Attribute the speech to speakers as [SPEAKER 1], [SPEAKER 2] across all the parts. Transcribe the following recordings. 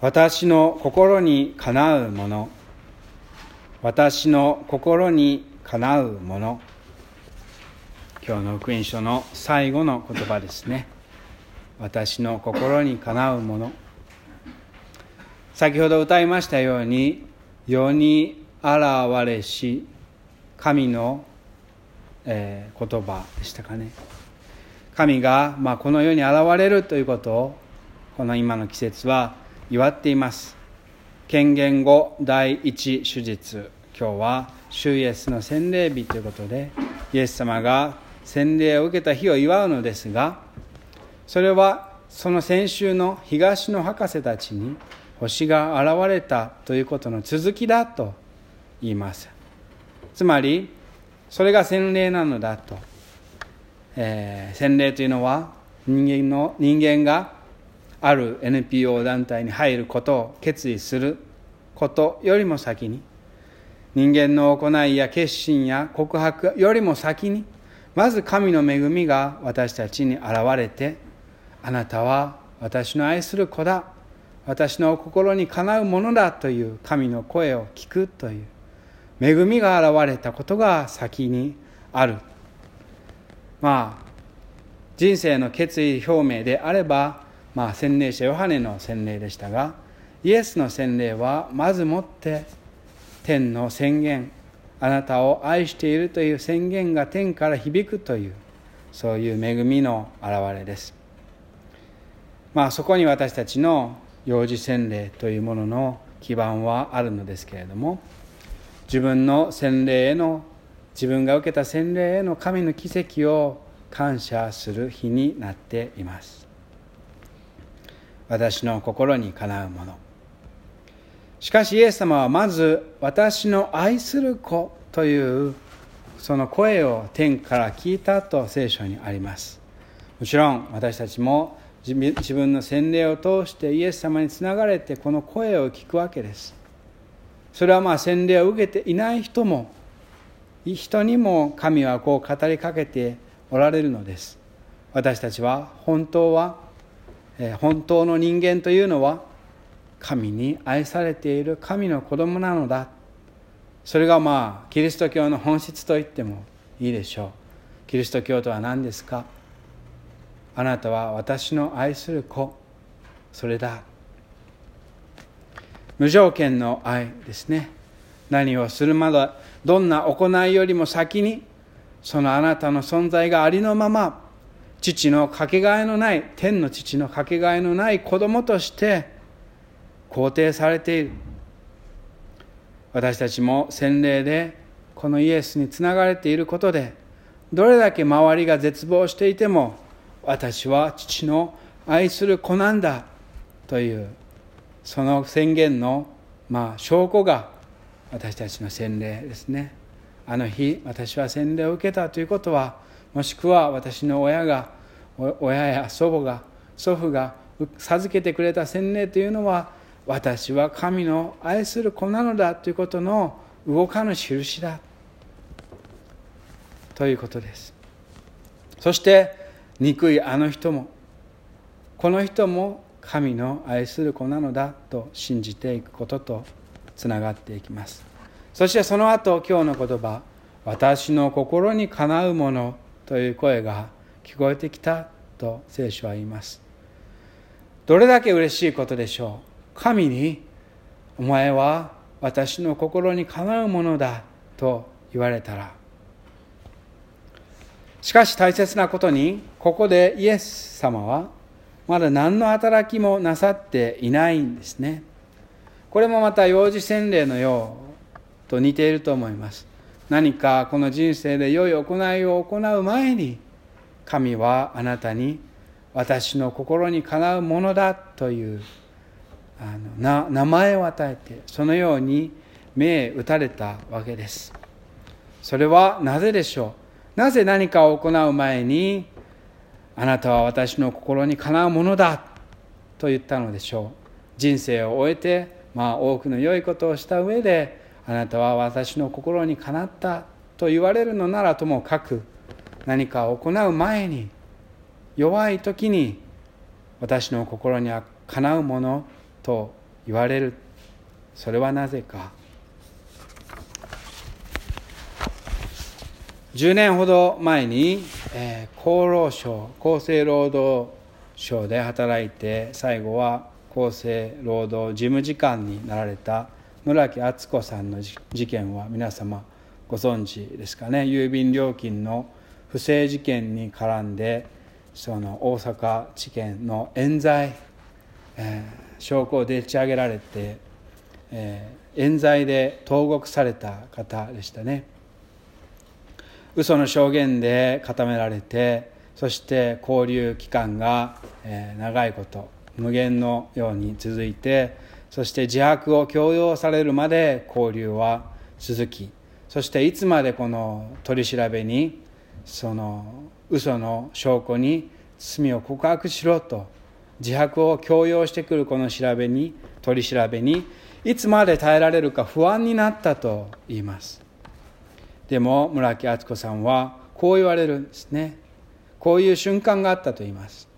[SPEAKER 1] 私の心にかなうもの。私の心にかなうもの。今日の福音書の最後の言葉ですね。私の心にかなうもの。先ほど歌いましたように世に現れし神の、えー、言葉でしたかね。神が、まあ、この世に現れるということをこの今の季節は祝っています。権限後第一手術。今日は主イエスの洗礼日ということでイエス様が洗礼を受けた日を祝うのですがそれはその先週の東の博士たちに星が現れたということの続きだと言います。つまりそれが洗礼なのだと。えー、洗礼というのは人間の人間がある NPO 団体に入ることを決意することよりも先に人間の行いや決心や告白よりも先にまず神の恵みが私たちに現れてあなたは私の愛する子だ私の心にかなうものだという神の声を聞くという恵みが現れたことが先にある。まあ人生の決意表明であれば、まあ、洗礼者ヨハネの洗礼でしたがイエスの洗礼はまずもって天の宣言あなたを愛しているという宣言が天から響くというそういう恵みの表れです。まあそこに私たちの幼児洗礼というものの基盤はあるのですけれども自分の洗礼への自分が受けた洗礼への神の奇跡を感謝する日になっています。私の心にかなうもの。しかしイエス様はまず私の愛する子というその声を天から聞いたと聖書にあります。もちろん私たちも自分の洗礼を通してイエス様につながれてこの声を聞くわけです。それはまあ洗礼を受けていない人も人にも神はこう語りかけておられるのです。私たちは本当は本当の人間というのは神に愛されている神の子供なのだ。それがまあキリスト教の本質と言ってもいいでしょう。キリスト教とは何ですか？あなたは私の愛する子。それだ。無条件の愛ですね。何をするまでどんな行いよりも先にそのあなたの存在がありのまま父のかけがえのない天の父のかけがえのない子供として肯定されている。私たちも洗礼でこのイエスにつながれていることでどれだけ周りが絶望していても私は父の愛する子なんだというその宣言のまあ証拠が私たちの洗礼ですね。あの日私は洗礼を受けたということはもしくは私の親が親や祖母が祖父が授けてくれた洗礼というのは私は神の愛する子なのだということの動かぬ印だ。ということです。そして憎いあの人もこの人も神の愛する子なのだと信じていくこととつながっていきます。そしてその後今日の言葉「私の心にかなうもの」という声が聞こえてきたと聖書は言います。どれだけ嬉しいことでしょう。神に「お前は私の心にかなうものだ」と言われたら。しかし大切なことにここでイエス様はまだ何の働きもなさっていないんですね。これもまた幼児洗礼のようと似ていると思います。何かこの人生で良い行いを行う前に神はあなたに私の心にかなうものだというあの名前を与えてそのように目打たれたわけです。それはなぜでしょう？なぜ何かを行う前にあなたは私の心にかなうものだと言ったのでしょう？人生を終えてまあ、多くの良いことをした上であなたは私の心にかなったと言われるのならともかく何かを行う前に弱い時に私の心にはかなうものと言われる。それはなぜか。10年ほど前に、えー、厚労省厚生労働省で働いて最後は厚生労働事務次官になられた村木敦子さんの事件は皆様ご存知ですかね。郵便料金の不正事件に絡んでその大阪地検の冤罪、えー、証拠をでっち上げられて、えー、冤罪で投獄された方でしたね。嘘の証言で固められてそして交留期間が、えー、長いこと無限のように続いてそして自白を強要されるまで交流は続きそしていつまでこの取り調べにその嘘の証拠に罪を告白しろと自白を強要してくるこの調べに取り調べにいつまで耐えられるか不安になったと言います。でも村木敦子さんはこう言われるんですね。こういう瞬間があったと言います。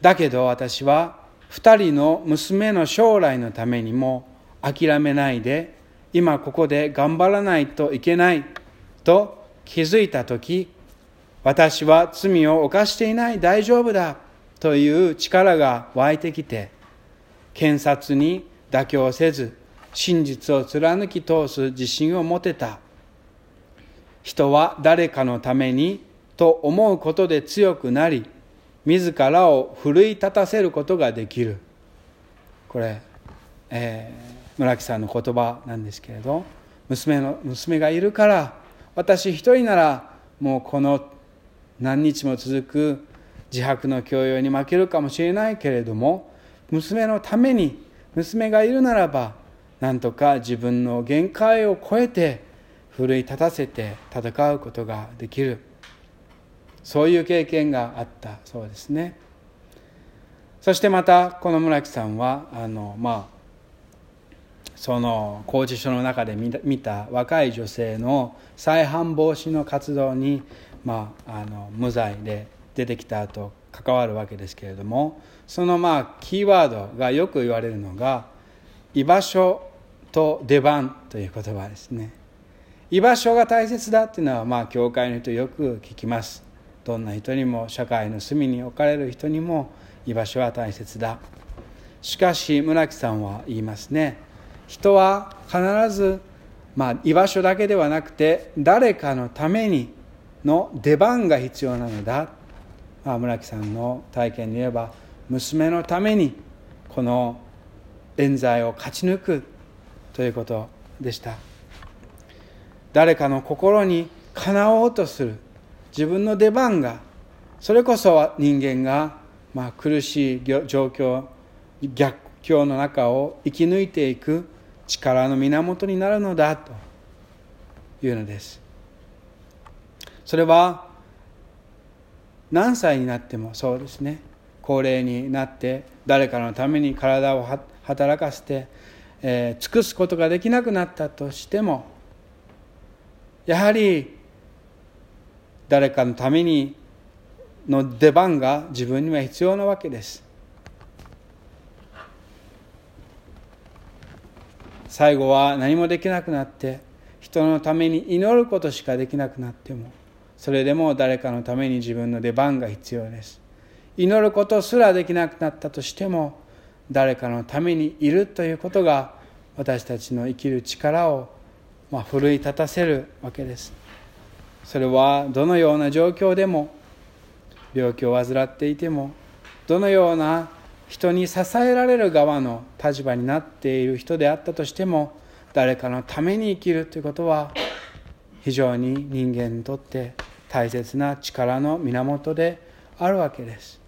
[SPEAKER 1] だけど私は2人の娘の将来のためにも諦めないで今ここで頑張らないといけないと気づいた時私は罪を犯していない大丈夫だという力が湧いてきて検察に妥協せず真実を貫き通す自信を持てた。人は誰かのためにと思うことで強くなり自らを奮い立たせることができる。これ、えー、村木さんの言葉なんですけれど娘の娘がいるから私一人ならもうこの何日も続く自白の強要に負けるかもしれないけれども娘のために娘がいるならばなんとか自分の限界を超えて奮い立たせて戦うことができる。そういう経験があったそうですね。そしてまたこの村木さんはあのまあその拘置所の中で見た若い女性の再犯防止の活動にまあ、あの無罪で出てきた後関わるわけですけれどもそのまあキーワードがよく言われるのが居場所と出番という言葉ですね。居場所が大切だっていうのはまあ教会の人よく聞きます。どんな人にも社会の隅に置かれる人にも居場所は大切だ。しかし村木さんは言いますね。人は必ずまあ居場所だけではなくて誰かのためにの出番が必要なのだ、まあ、村木さんの体験に言えば娘のためにこの冤罪を勝ち抜くということでした。誰かの心にかなおうとする自分の出番がそれこそ人間がまあ苦しい状況逆境の中を生き抜いていく力の源になるのだというのです。それは何歳になってもそうですね。高齢になって誰かのために体を働かせて、えー、尽くすことができなくなったとしてもやはり誰かのためにの出番が自分には必要なわけです。最後は何もできなくなって人のために祈ることしかできなくなってもそれでも誰かのために自分の出番が必要です。祈ることすらできなくなったとしても誰かのためにいるということが私たちの生きる力を、ま、奮い立たせるわけです。それはどのような状況でも病気を患っていてもどのような人に支えられる側の立場になっている人であったとしても誰かのために生きるということは非常に人間にとって大切な力の源であるわけです。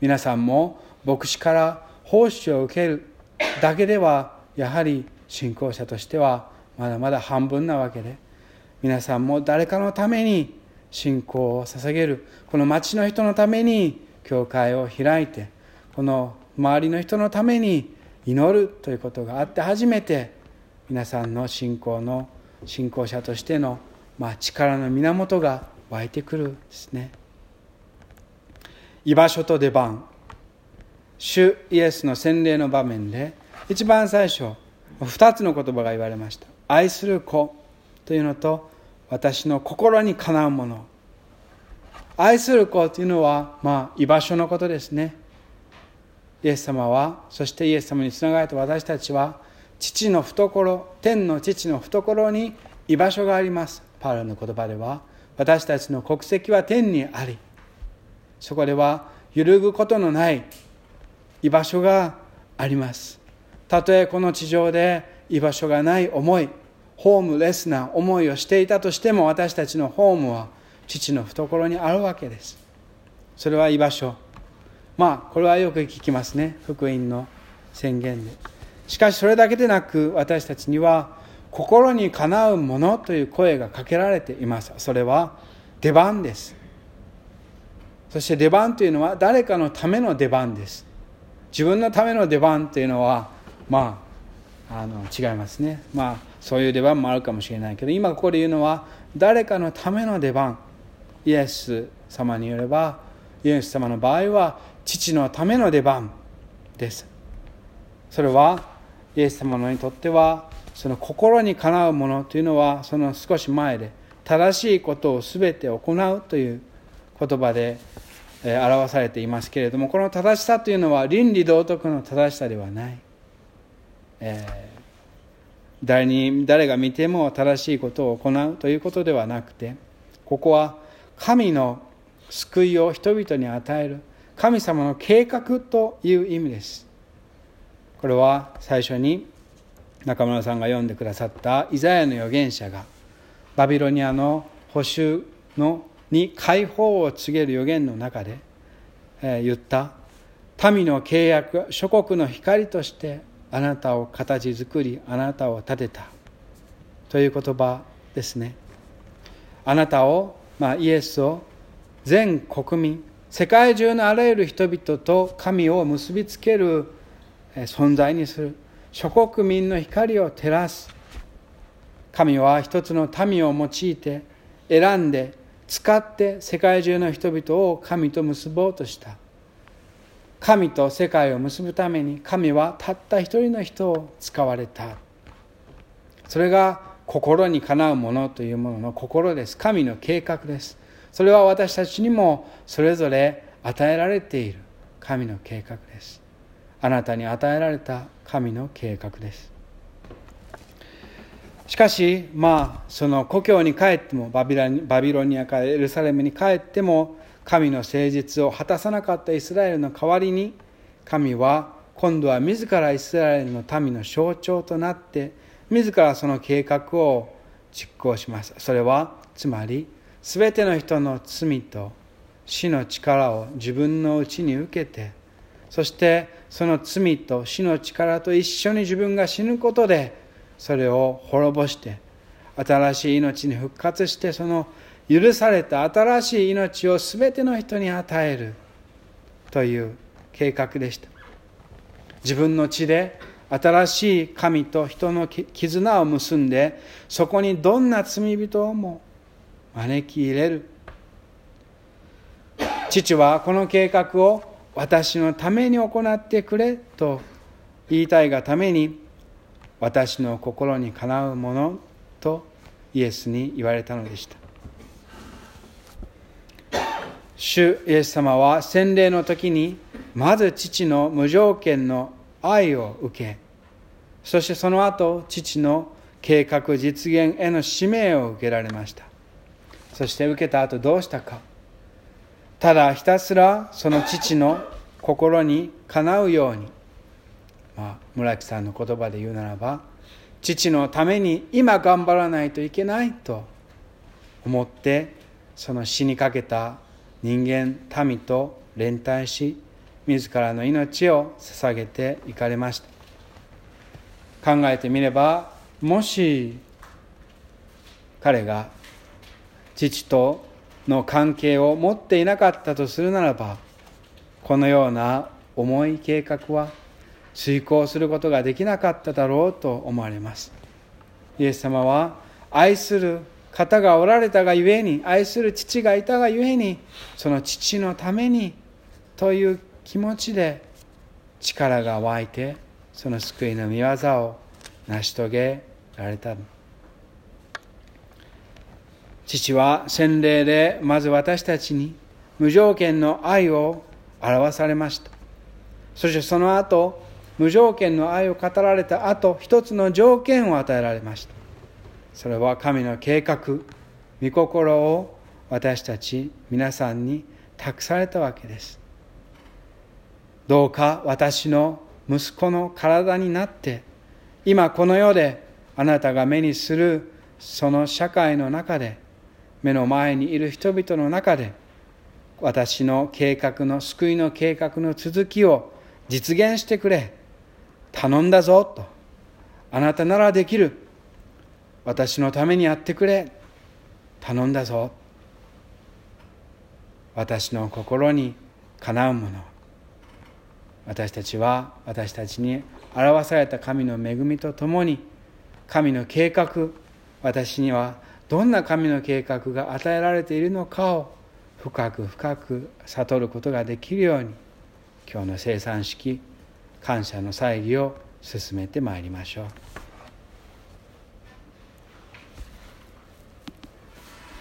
[SPEAKER 1] 皆さんも牧師から奉仕を受けるだけではやはり信仰者としてはまだまだ半分なわけで皆さんも誰かのために信仰を捧げるこの町の人のために教会を開いてこの周りの人のために祈るということがあって初めて皆さんの信仰の信仰者としてのまあ、力の源が湧いてくるんですね。居場所と出番。主イエスの洗礼の場面で一番最初2つの言葉が言われました。愛する子というのと私の心にかなうもの。愛する子というのはまあ居場所のことですね。イエス様はそしてイエス様につながれた私たちは父の懐天の父の懐に居場所があります。パウロの言葉では私たちの国籍は天にありそこでは揺るぐことのない居場所があります。たとえこの地上で居場所がない思いホームレスな思いをしていたとしても私たちのホームは父の懐にあるわけです。それは居場所。まあこれはよく聞きますね。福音の宣言で。しかしそれだけでなく私たちには心にかなうものという声がかけられています。それは出番です。そして出番というのは誰かのための出番です。自分のための出番というのはまああの違いますね。まあそういう出番もあるかもしれないけど今ここで言うのは誰かのための出番。イエス様によればイエス様の場合は父のための出番です。それはイエス様にとってはその心にかなうものというのはその少し前で正しいことを全て行うという言葉で表されていますけれどもこの正しさというのは倫理道徳の正しさではない、えー、誰に誰が見ても正しいことを行うということではなくてここは神の救いを人々に与える神様の計画という意味です。これは最初に中村さんが読んでくださったイザヤの預言者がバビロニアの保守のに解放を告げる予言の中で、えー、言った民の契約諸国の光としてあなたを形作りあなたを立てたという言葉ですね。あなたを、まあ、イエスを全国民世界中のあらゆる人々と神を結びつける存在にする諸国民の光を照らす。神は一つの民を用いて選んで使って世界中の人々を神と結ぼうとした。神と世界を結ぶために神はたった一人の人を使われたそれが心にかなうものというものの心です。神の計画です。それは私たちにもそれぞれ与えられている。神の計画です。あなたに与えられた神の計画です。しかしまあその故郷に帰ってもバビバビロニアからエルサレムに帰っても神の誠実を果たさなかったイスラエルの代わりに神は今度は自らイスラエルの民の象徴となって自らその計画を実行します。それはつまり全ての人の罪と死の力を自分のうちに受けてそしてその罪と死の力と一緒に自分が死ぬことでそれを滅ぼして新しい命に復活してその許された新しい命を全ての人に与えるという計画でした。自分の血で新しい神と人の絆を結んでそこにどんな罪人をも招き入れる？父はこの計画を私のために行ってくれと言いたいがために私の心にかなうものとイエスに言われたのでした。主イエス様は洗礼の時にまず父の無条件の愛を受けそしてその後父の計画実現への使命を受けられました。そして受けた後どうしたか。ただひたすらその父の心にかなうように。まあ、村木さんの言葉で言うならば父のために今頑張らないといけないと思ってその死にかけた人間民と連帯し自らの命を捧げていかれました。考えてみればもし彼が父との関係を持っていなかったとするならばこのような重い計画は遂行することができなかっただろうと思われます。イエス様は愛する方がおられたがゆえに愛する父がいたがゆえにその父のためにという気持ちで力が湧いてその救いの御業を成し遂げられた父は洗礼でまず私たちに無条件の愛を表されました。そしてその後無条件の愛を語られた後一つの条件を与えられました。それは神の計画御心を私たち皆さんに託されたわけです。どうか私の息子の体になって今この世であなたが目にするその社会の中で目の前にいる人々の中で私の計画の救いの計画の続きを実現してくれ。頼んだぞと。あなたならできる。私のためにやってくれ。頼んだぞ。私の心にかなうもの。私たちは私たちに表された神の恵みとともに神の計画私にはどんな神の計画が与えられているのかを深く深く悟ることができるように今日の生産式感謝の祭儀を進めてまいりましょう。